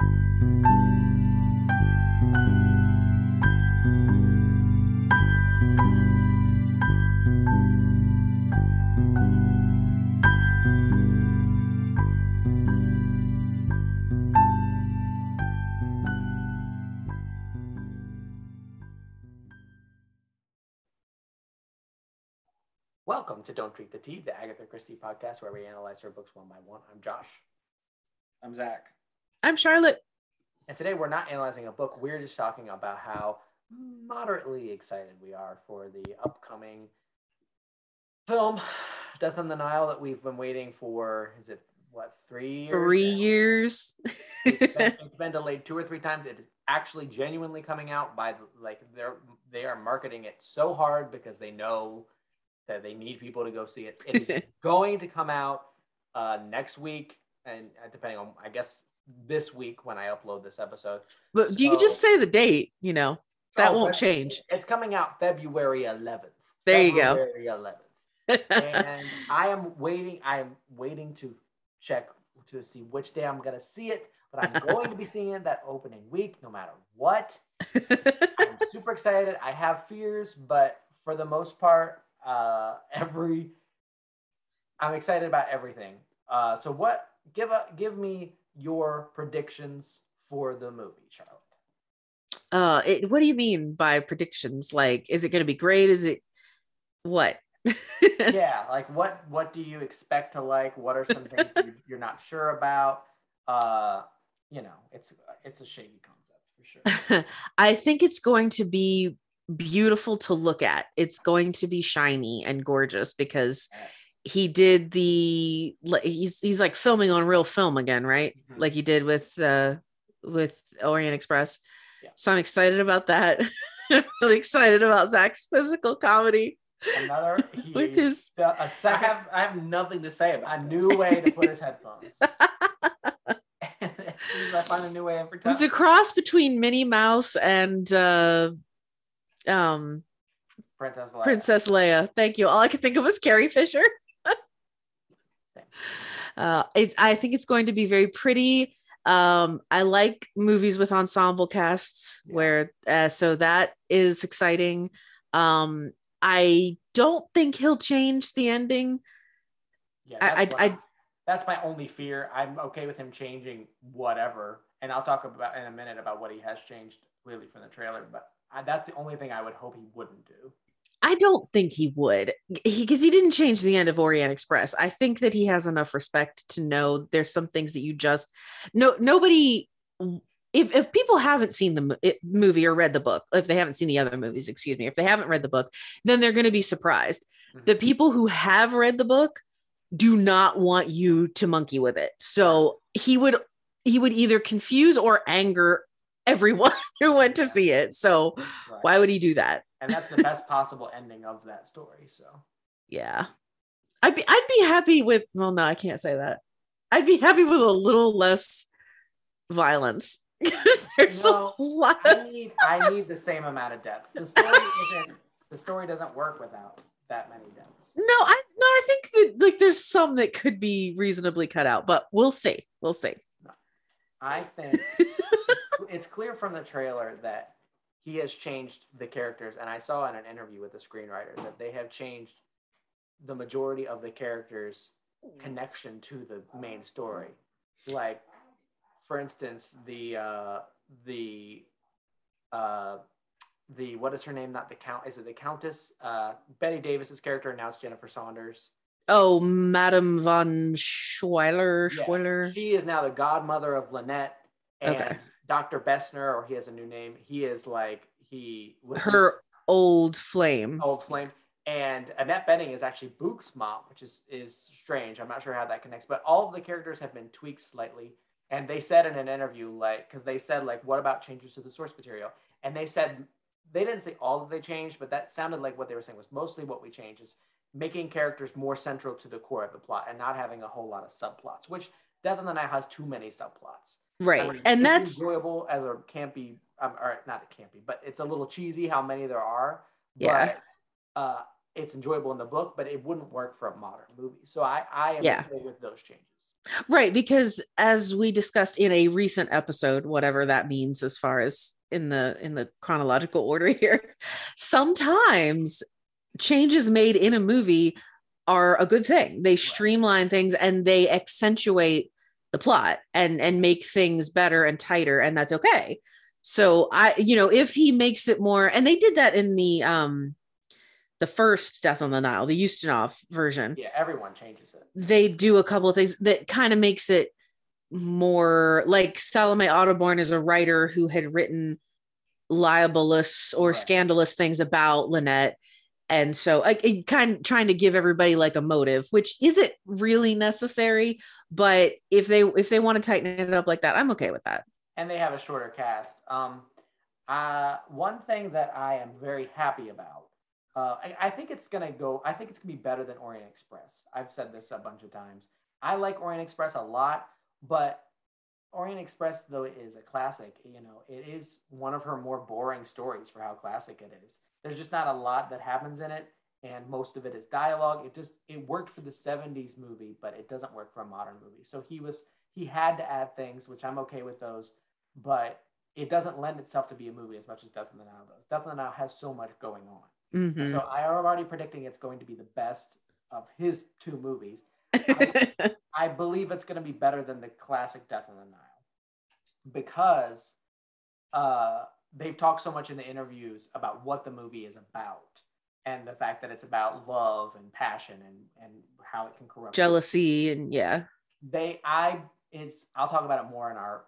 Welcome to Don't Drink the Tea, the Agatha Christie podcast where we analyze her books one by one. I'm Josh. I'm Zach. I'm Charlotte. And today we're not analyzing a book. We're just talking about how moderately excited we are for the upcoming film, Death on the Nile, that we've been waiting for. Is it what, three years? Three now? years. it's, been, it's been delayed two or three times. It is actually genuinely coming out by like they're they are marketing it so hard because they know that they need people to go see it. It is going to come out uh, next week, and uh, depending on, I guess, this week when I upload this episode. but you can just say the date, you know, that Oh, won't change. It's coming out February 11th. There you go. February 11th. and I am waiting. I am waiting to check to see which day I'm going to see it. But I'm going to be seeing it that opening week, no matter what. I'm super excited. I have fears, but for the most part, uh, every I'm excited about everything. Uh, so what? Give a give me your predictions for the movie, Charlotte. uh, it, what do you mean by predictions? Like, is it going to be great? Is it what? yeah, like what what do you expect to like? What are some things you, you're not sure about? Uh, you know, it's it's a shady concept for sure. I think it's going to be beautiful to look at. It's going to be shiny and gorgeous because he did the he's he's like filming on real film again, right? Mhm. Like he did with uh with Orient Express. Yeah. So I'm excited about that. I'm really excited about Zach's physical comedy Another he, with his a I second have I have nothing to say about a new way to put his headphones. and as soon as I find a new way every time. it was a cross between Minnie Mouse and uh um Princess Leia. Princess Leia. Thank you. All I could think of was Carrie Fisher. Uh, it's. I think it's going to be very pretty. Um, I like movies with ensemble casts where, uh, so that is exciting. Um, I don't think he'll change the ending. Yeah, I- that's, I- that's my only fear. I'm okay with him changing whatever, and I'll talk about in a minute about what he has changed clearly from the trailer. But I, that's the only thing I would hope he wouldn't do. I don't think he would, because he, didn't change the end of Orient Express. I think that he has enough respect to know there's some things that you just no nobody. If if people haven't seen the movie or read the book, if they haven't seen the other movies, excuse me, if they haven't read the book, then they're going to be surprised. Mm-hmm. The people who have read the book do not want you to monkey with it. So he would he would either confuse or anger everyone who went to see it. So Right. why would he do that? And that's the best possible ending of that story. So yeah i'd be i'd be happy with well no i can't say that i'd be happy with a little less violence because there's No, a lot I need I need the same amount of deaths. The story isn't the story doesn't work without that many deaths. no i no i think that like there's some that could be reasonably cut out but we'll see we'll see I think it's, it's clear from the trailer that he has changed the characters, and I saw in an interview with the screenwriter that they have changed the majority of the characters' connection to the main story. Like, for instance, the uh, the uh, the what is her name? Not the count. Is it the Countess? Uh, Bette Davis's character now it's Jennifer Saunders. oh Madame Van Schuyler Yeah, schweiler She is now the godmother of Linnet and Okay. Dr. Bessner, or he has a new name. He is like he was her old flame old flame. And Annette Bening is actually Bouc's mom, which is is strange. I'm not sure how that connects, but all of the characters have been tweaked slightly. And they said in an interview, like, because they said, like, what about changes to the source material? And they said they didn't say all that they changed, but that sounded like what they were saying was mostly what we changed is making characters more central to the core of the plot and not having a whole lot of subplots, which Death on the Nile has too many subplots. Right I mean, and that's enjoyable as a campy, um, or not a campy, but it's a little cheesy how many there are. Yeah. But, uh, it's enjoyable in the book, but it wouldn't work for a modern movie. So I, I am Yeah. okay with those changes. Right, because as we discussed in a recent episode, whatever that means as far as in the in the chronological order here, sometimes changes made in a movie are a good thing. They streamline things and they accentuate the plot and and make things better and tighter and that's okay. So I you know, if he makes it more and they did that in the um the first Death on the Nile, the Ustinov version. Yeah, everyone changes it. They do a couple of things that kind of makes it more like Salome Otterbourne is a writer who had written libelous or Right. scandalous things about Linnet. And so I it kind of trying to give everybody like a motive, which isn't really necessary. But if they if they want to tighten it up like that, I'm okay with that. and they have a shorter cast. Um, uh, one thing that I am very happy about, uh, I, I think it's gonna go. I think it's gonna be better than Orient Express. I've said this a bunch of times. I like Orient Express a lot, but Orient Express though is a classic. You know, it is one of her more boring stories for how classic it is. There's just not a lot that happens in it, and most of it is dialogue. It just it worked for the '70s movie, but it doesn't work for a modern movie. So he was he had to add things, which I'm okay with those, but it doesn't lend itself to be a movie as much as Death in the Nile does. Death in the Nile has so much going on. Mhm. So I am already predicting it's going to be the best of his two movies. I believe it's going to be better than the classic Death in the Nile because uh, they've talked so much in the interviews about what the movie is about and the fact that it's about love and passion and, and how it can corrupt people Jealousy and yeah. they i it's i'll talk about it more in our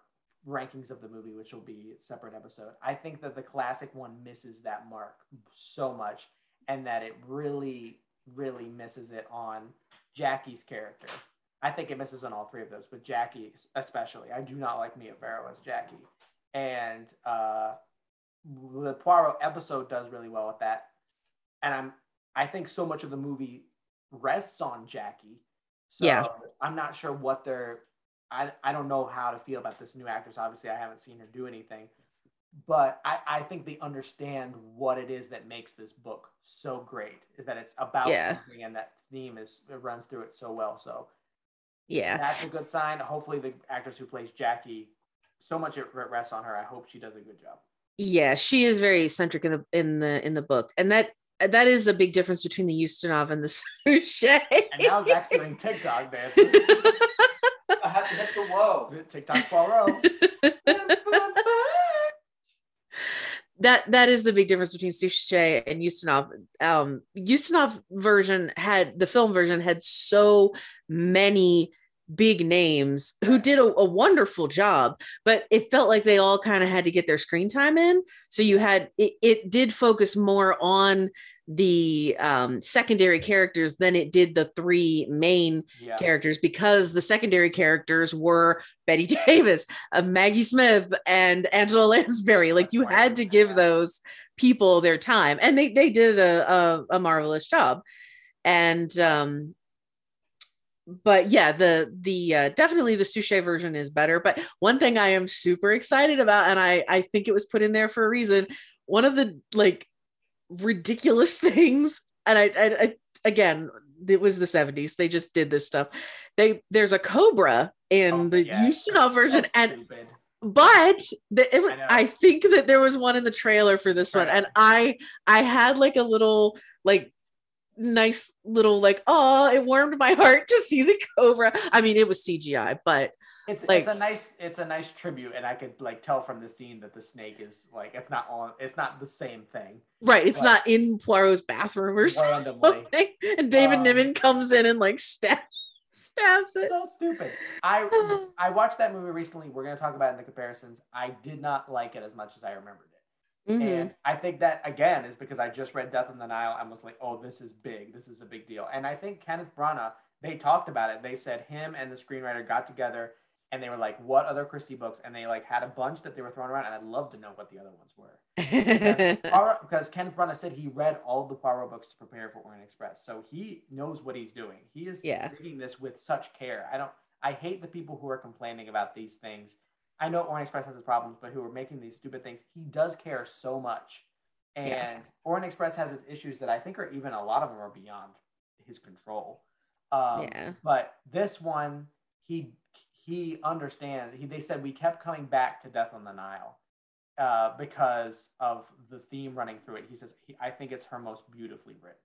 rankings of the movie which will be a separate episode. I think that the classic one misses that mark so much and that it really really misses it on jackie's character. I think it misses on all three of those but jackie especially. I do not like mia farrow as jackie. And uh the poirot episode does really well with that and i'm i think so much of the movie rests on jackie so Yeah. I'm not sure what they're. I, I don't know how to feel about this new actress. Obviously, I haven't seen her do anything, but I, I think they understand what it is that makes this book so great. Is that it's about Yeah. something and that theme is it runs through it so well. So Yeah. that's a good sign. Hopefully, the actress who plays Jackie, so much it rests on her. I hope she does a good job. yeah she is very eccentric in the in the in the book and that that is a big difference between the Ustinov and the Suchet. And now Zach's doing TikTok dance. I have to hit the whoa. TikTok Poirot. that that is the big difference between Suchet and Ustinov. Um Ustinov version had the film version had so many big names who did a, a wonderful job, but it felt like they all kind of had to get their screen time in. So you had it, it did focus more on the um secondary characters than it did the three main Yeah. characters because the secondary characters were Bette Davis, uh, Maggie Smith, and Angela Lansbury. Like you had to give those people their time, and they they did a a, a marvelous job. And um, but yeah, the the uh, definitely the Suchet version is better. But one thing I am super excited about, and I I think it was put in there for a reason. One of the like ridiculous things, and I, I, I again it was the 70s they just did this stuff they there's a cobra in Oh, the yeah. Ustinov version That's and stupid. but the, it, I. I, think that there was one in the trailer for this one and i i had like a little like nice little like oh it warmed my heart to see the cobra i mean it was cgi but It's Like- it's a nice it's a nice tribute, and I could like tell from the scene that the snake is like it's not on it's not the same thing. right it's not in poirot's bathroom or Randomly, something and david Um, niven comes in and like stabs stabs it so stupid. I I watched that movie recently. We're gonna talk about it in the comparisons. I did not like it as much as I remembered it. Mhm. And I think that again is because I just read Death in the Nile and was like, oh, this is big. This is a big deal. And I think Kenneth Branagh, they talked about it. They said him and the screenwriter got together and they were like, what other Christie books? And they like had a bunch that they were throwing around. And I'd love to know what the other ones were. Poirot, because Kenneth Branagh said he read all the Poirot books to prepare for Orient Express, so he knows what he's doing. He is Yeah. reading this with such care. I don't. I hate the people who are complaining about these things. I know Orient Express has its problems, but who are making these stupid things. He does care so much, and Yeah. Orient Express has its issues that I think are even a lot of them are beyond his control. Um, yeah but this one he he understands. He they said we kept coming back to Death on the Nile uh, because of the theme running through it. He says he, I think it's her most beautifully written,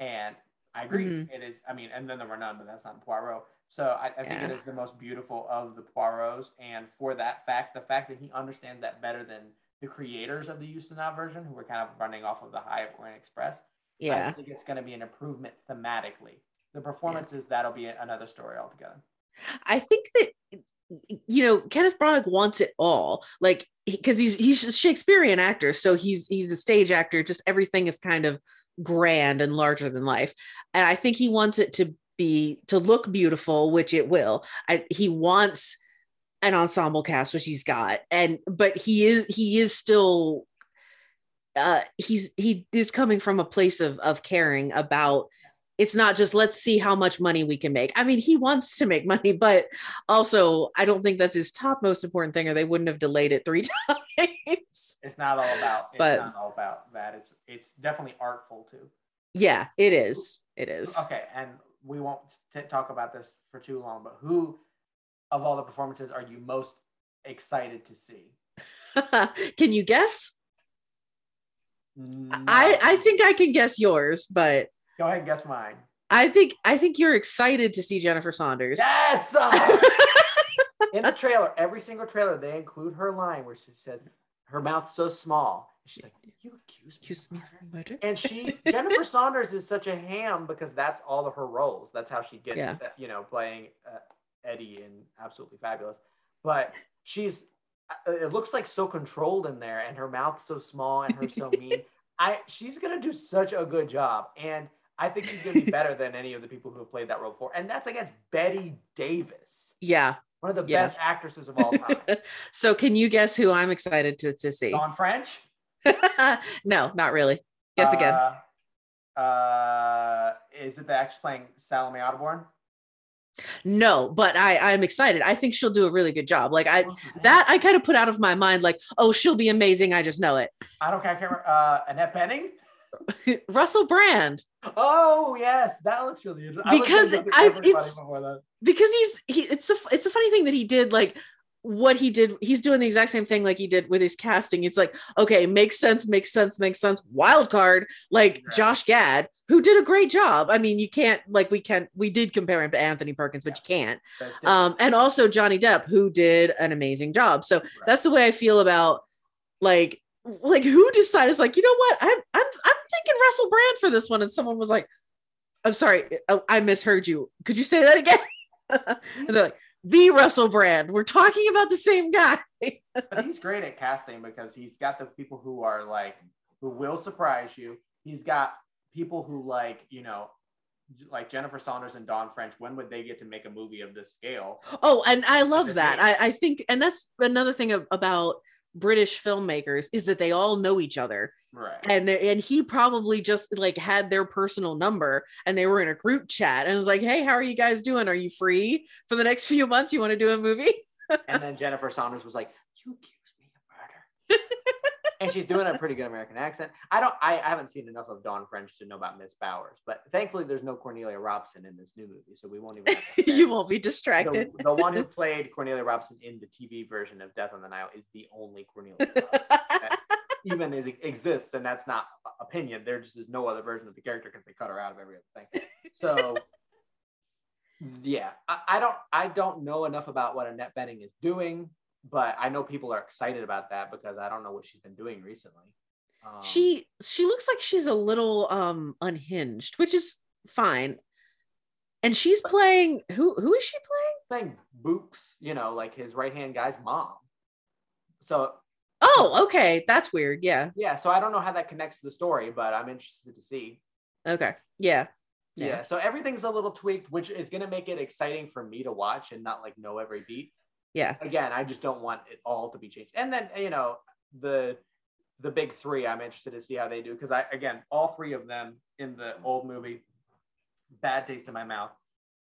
and I agree. Mhm. It is. I mean, and then there were none, but that's not Poirot. So I, I think Yeah. it is the most beautiful of the Poirots, and for that fact, the fact that he understands that better than the creators of the Ustinov version, who were kind of running off of the high of Orient Express, yeah. I think it's going to be an improvement thematically. The performances that'll be another story altogether. I think that you know Kenneth Branagh wants it all, like because he's he's a Shakespearean actor, so he's he's a stage actor. Just everything is kind of grand and larger than life, and I think he wants it to be to look beautiful, which it will. I, he wants an ensemble cast, which he's got, and but he is he is still. Uh, he's he is coming from a place of of caring about it's not just let's see how much money we can make. I mean, he wants to make money, but also I don't think that's his top most important thing, or they wouldn't have delayed it three times. It's not all about. It's But- not all about that. It's it's definitely artful too. yeah, it is. It is. Okay, and we won't t- talk about this for too long, but who of all the performances are you most excited to see? can you guess? Mm, I I think I can guess yours, but Go ahead, and guess mine. I think I think you're excited to see Jennifer Saunders. Yes. uh, in the trailer, every single trailer, they include her line where she says, "Her mouth's so small." She's like, "You accuse me." Excuse of me murder?" murder. And she, Jennifer Saunders, is such a ham because that's all of her roles. That's how she gets, Yeah. that, you know, playing uh, Eddie in Absolutely Fabulous. But she's, uh, it looks like so controlled in there, and her mouth's so small and her so mean. I, she's gonna do such a good job, and I think she's gonna be better than any of the people who have played that role before. And that's against Bette Davis, Yeah. one of the Yeah. best actresses of all time. so can you guess who I'm excited to to see? Dawn French. no, not really. Guess again. Uh, uh, is it the actress playing Salome Otterbourne? No, but I I'm excited. I think she'll do a really good job. Like I Who else is in that? I kind of put out of my mind like, oh, she'll be amazing. I just know it. I don't care. I can't remember. Uh, Annette Bening. Russell Brand. Oh yes, that looks really interesting. Because thinking I- it's- because he's he it's a it's a funny thing that he did like what he did he's doing the exact same thing like he did with his casting. It's like okay makes sense makes sense makes sense wild card like Right. josh gad who did a great job. I mean you can't like we can't we did compare him to anthony perkins but you can't. Um and also johnny depp who did an amazing job. So that's the way i feel about like like who decided like you know what i'm i'm, I'm thinking russell brand for this one and someone was like i'm sorry I, I misheard you could you say that again and they're like the russell brand we're talking about the same guy but he's great at casting because he's got the people who are like who will surprise you. He's got people who like you know, like Jennifer Saunders and Dawn French. When would they get to make a movie of this scale? oh and i love that. I, I think and that's another thing ab- about british filmmakers is that they all know each other. Right. and they- and he probably just like had their personal number and they were in a group chat and was like hey how are you guys doing? Are you free for the next few months? You want to do a movie? And then Jennifer Saunders was like, "You accused me of murder," and she's doing a pretty good American accent. I don't, I, I haven't seen enough of Dawn French to know about Miss Bowers, but thankfully there's no Cornelia Robson in this new movie, so we won't even. Have to compare. you won't be the, distracted the one who played Cornelia Robson in the TV version of Death on the Nile is the only Cornelia Robson that even is, exists, and that's not opinion. There just is no other version of the character because they cut her out of every other thing. So, yeah, I, I don't, I don't know enough about what Annette Bening is doing, but I know people are excited about that because I don't know what she's been doing recently. Um, she she looks like she's a little um unhinged which is fine and she's playing who who is she playing playing Bouc's, you know, like his right hand guy's mom. So oh okay that's weird yeah yeah, so I don't know how that connects to the story, but I'm interested to see. okay yeah Yeah. Yeah. So everything's a little tweaked, which is going to make it exciting for me to watch and not like know every beat. Yeah Again, I just don't want it all to be changed. And then you know the the big three, I'm interested to see how they do because I again all three of them in the old movie, bad taste in my mouth,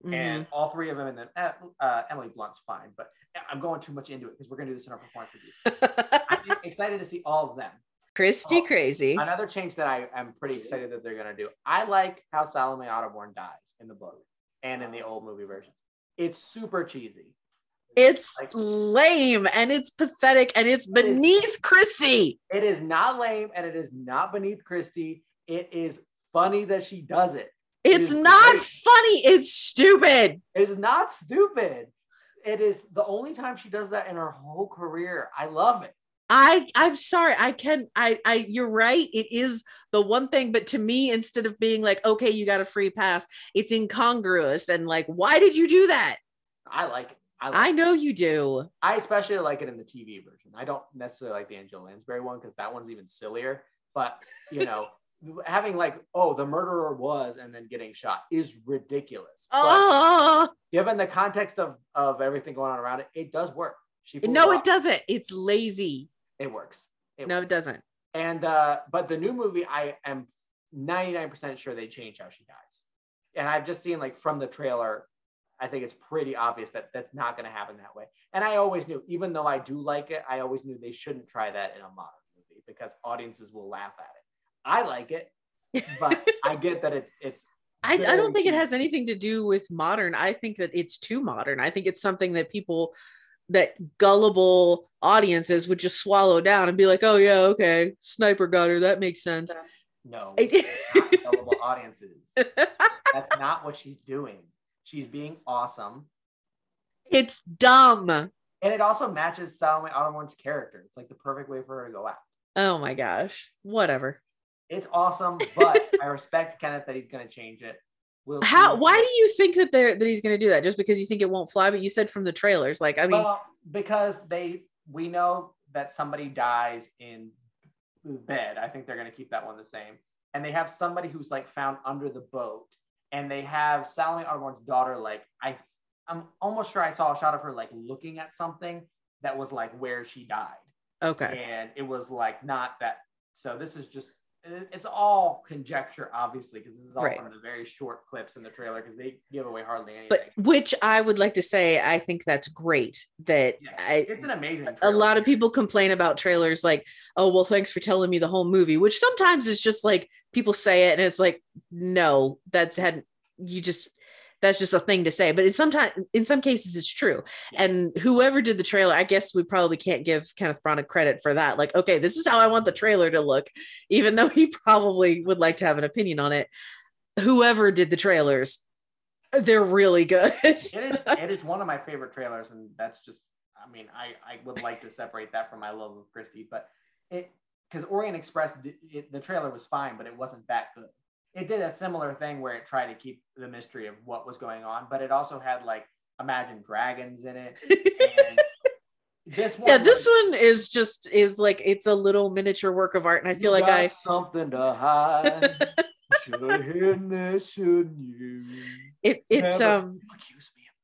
Mhm. and all three of them in the uh, uh, Emily Blunt's fine, but I'm going too much into it because we're going to do this in our performance review. I'm excited to see all of them. christy Oh, crazy Another change that I am pretty excited that they're going to do. I like how Salome Otterbourne dies in the book and in the old movie versions. it's super cheesy. It's Like- lame and it's pathetic and it's It is- beneath Christie. It is not lame and it is not beneath Christie. It is funny that she does it. It It's is not great. funny. It's stupid. It is not stupid. It is the only time she does that in her whole career. I love it. I I'm sorry. I can I I you're right. It is the one thing, but to me, instead of being like, okay, you got a free pass, it's incongruous and like, why did you do that? I like it. I, like I it. know you do. I especially like it in the TV version. I don't necessarily like the Angela Lansbury one because that one's even sillier. But you know, having like, oh, the murderer was and then getting shot is ridiculous. But Oh given the context of of everything going on around it, it does work. She no, off. it doesn't. It's lazy. It works. It No, works. it doesn't. And uh, but the new movie, I am 99% sure they change how she dies. And I've just seen like from the trailer, I think it's pretty obvious that that's not going to happen that way. And I always knew, even though I do like it, I always knew they shouldn't try that in a modern movie because audiences will laugh at it. I like it, but I get that it's it's I, I don't think it has anything to do with modern. I think that it's too modern. I think it's something that people that gullible audiences would just swallow down and be like, oh yeah, okay, sniper got her. That makes sense. no not gullible audiences. That's not what she's doing. She's being awesome. it's dumb. And it also matches Salome Automore's character. It's like the perfect way for her to go out. Oh my gosh. Whatever. It's awesome, but I respect Kenneth that he's going to change it. We'll How why do you think that they're that he's gonna do that? Just because you think it won't fly? But you said from the trailers, like I mean, well, because they we know that somebody dies in bed. I think they're going to keep that one the same. And they have somebody who's like found under the boat, and they have Salome Automore's daughter. Like I, I'm almost sure I saw a shot of her like looking at something that was like where she died. okay. and it was like not that so this is just it's all conjecture obviously because this is all Right. from the very short clips in the trailer because they give away hardly anything But which I would like to say, I think that's great. That Yeah, I, it's an amazing a lot of people complain about trailers like oh well thanks for telling me the whole movie which sometimes is just like people say it and it's like no that's had you just that's just a thing to say but it's sometimes in some cases it's true. And whoever did the trailer i guess we probably can't give kenneth branagh credit for that. Like okay this is how i want the trailer to look even though he probably would like to have an opinion on it. Whoever did the trailers they're really good. It is it is one of my favorite trailers and that's just i mean i i would like to separate that from my love of christie but it because orient express it, the trailer was fine but it wasn't that good it did a similar thing where it tried to keep the mystery of what was going on but it also had like imagine dragons in it this one yeah this was- one is just is like it's a little miniature work of art and i feel like i something to hide. Should have hidden this, shouldn't you? it it Never um accuse me of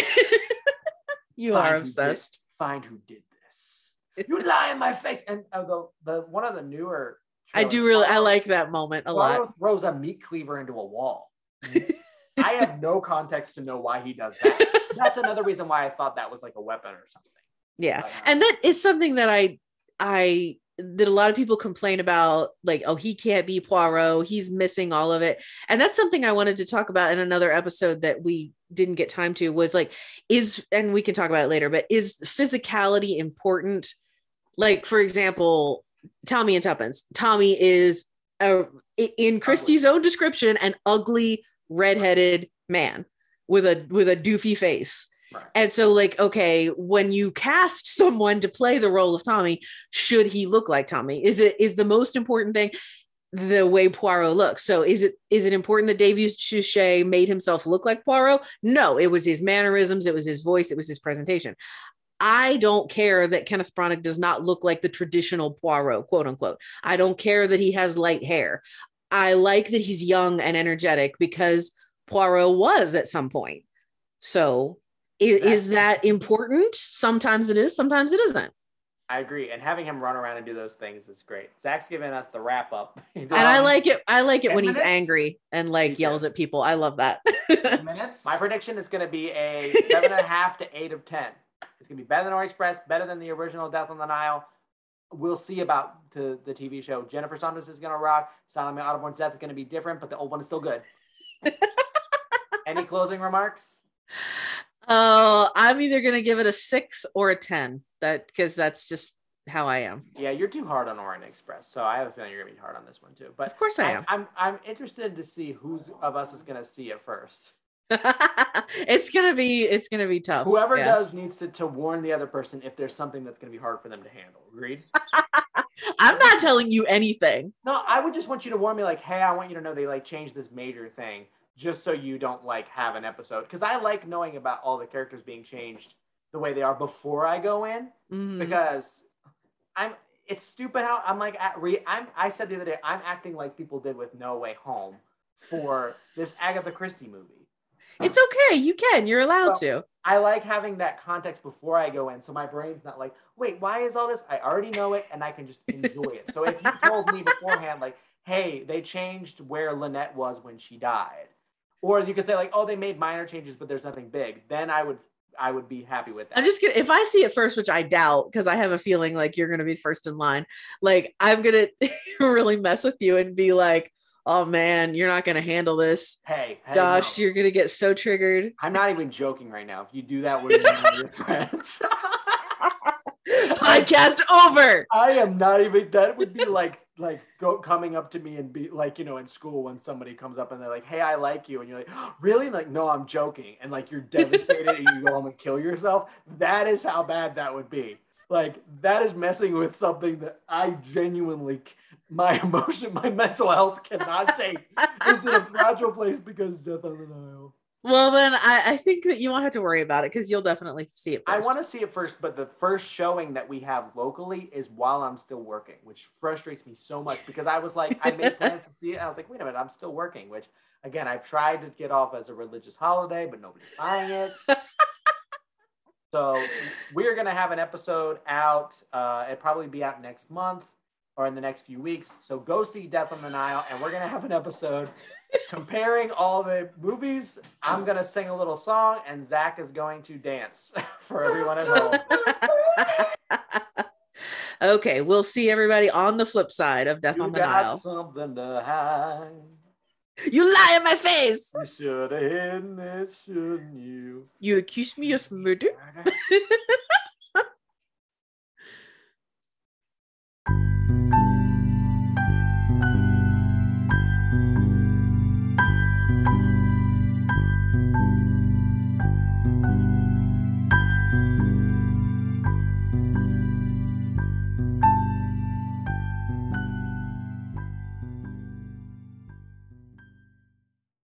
murder. you Find are who did- obsessed Find who did this. You lie in my face. And the, the one of the newer. I do really i like that moment a lot Poirot throws a meat cleaver into a wall. I have no context to know why he does that. That's another reason why I thought that was like a weapon or something. yeah and that is something that i i that a lot of people complain about like oh he can't be poirot he's missing all of it and that's something i wanted to talk about in another episode that we didn't get time to was like is and we can talk about it later but is physicality important like for example tommy and tuppence tommy is a, in christie's own description an ugly redheaded man with a with a doofy face Right. and so, like, okay, when you cast someone to play the role of Tommy, should he look like Tommy? Is it is the most important thing the way Poirot looks? So, is it is it important that David Suchet made himself look like Poirot? No, it was his mannerisms, it was his voice, it was his presentation. I don't care that Kenneth Branagh does not look like the traditional Poirot, quote unquote. I don't care that he has light hair. I like that he's young and energetic because Poirot was at some point. So is, is that important? Sometimes it is, sometimes it isn't. I agree. And having him run around and do those things is great. Zach's giving us the wrap up. And I um, like it. I like it Ten when he's angry and like too. yells at people. I love that. minutes. My prediction is going to be a seven and a half to eight of ten. It's going to be better than Orient Express, better than the original Death on the Nile. We'll see about to the TV show. Jennifer Saunders is going to rock. Salome Audubon's death is going to be different, but the old one is still good. Any closing remarks? Oh, I'm either gonna give it a six or a ten. That because that's just how I am. Yeah, you're too hard on Orient Express, so I have a feeling you're gonna be hard on this one too. But Of course I am. I'm I'm interested to see who's of us is gonna see it first. it's gonna be it's gonna be tough. Whoever Yeah. does needs to, to warn the other person if there's something that's gonna be hard for them to handle. Agreed? I'm not telling you anything. No, I would just want you to warn me, like, hey, I want you to know they like changed this major thing, just so you don't like have an episode. Because I like knowing about all the characters being changed the way they are before I go in, Mhm. because I'm. It's stupid how I'm like at re, I'm. I said the other day I'm acting like people did with No Way Home for this Agatha Christie movie. It's okay. You can. You're allowed Well, to. I like having that context before I go in, so my brain's not like, wait, why is all this? I already know it, and I can just enjoy it. So if you told me beforehand, like, hey, they changed where Linnet was when she died, or you could say like, oh, they made minor changes, but there's nothing big, then I would, I would be happy with that. I'm just gonna if I see it first, which I doubt, because I have a feeling like you're gonna be first in line. Like I'm gonna really mess with you and be like, "Oh man, you're not gonna handle this, hey, hey, Josh. no. You're gonna get so triggered." I'm not even joking right now. If you do that with your friends, Podcast over. I am not even. That would be like like go coming up to me and be like you know in school when somebody comes up and they're like, "Hey, I like you," and you're like, oh, "Really?" Like, no, I'm joking, and like you're devastated and you go home and kill yourself. That is how bad that would be. Like that is messing with something that I genuinely, my emotion, my mental health cannot take. It's in a fragile place because death on the Nile. Well, then I, I think that you won't have to worry about it because you'll definitely see it first. I want to see it first, but the first showing that we have locally is while I'm still working, which frustrates me so much because I was like, I made plans to see it. And I was like, wait a minute, I'm still working, which again, I've tried to get off as a religious holiday, but nobody's buying it. so we're going to have an episode out. Uh, it'll probably be out next month or in the next few weeks. So go see Death on the Nile, and we're going to have an episode comparing all the movies. I'm going to sing a little song, and Zach is going to dance for everyone at home. okay, we'll see everybody on the flip side of Death You on the got Nile. something to hide. You lie in my face. You should have hidden it, shouldn't you? You accuse me of murder? murder.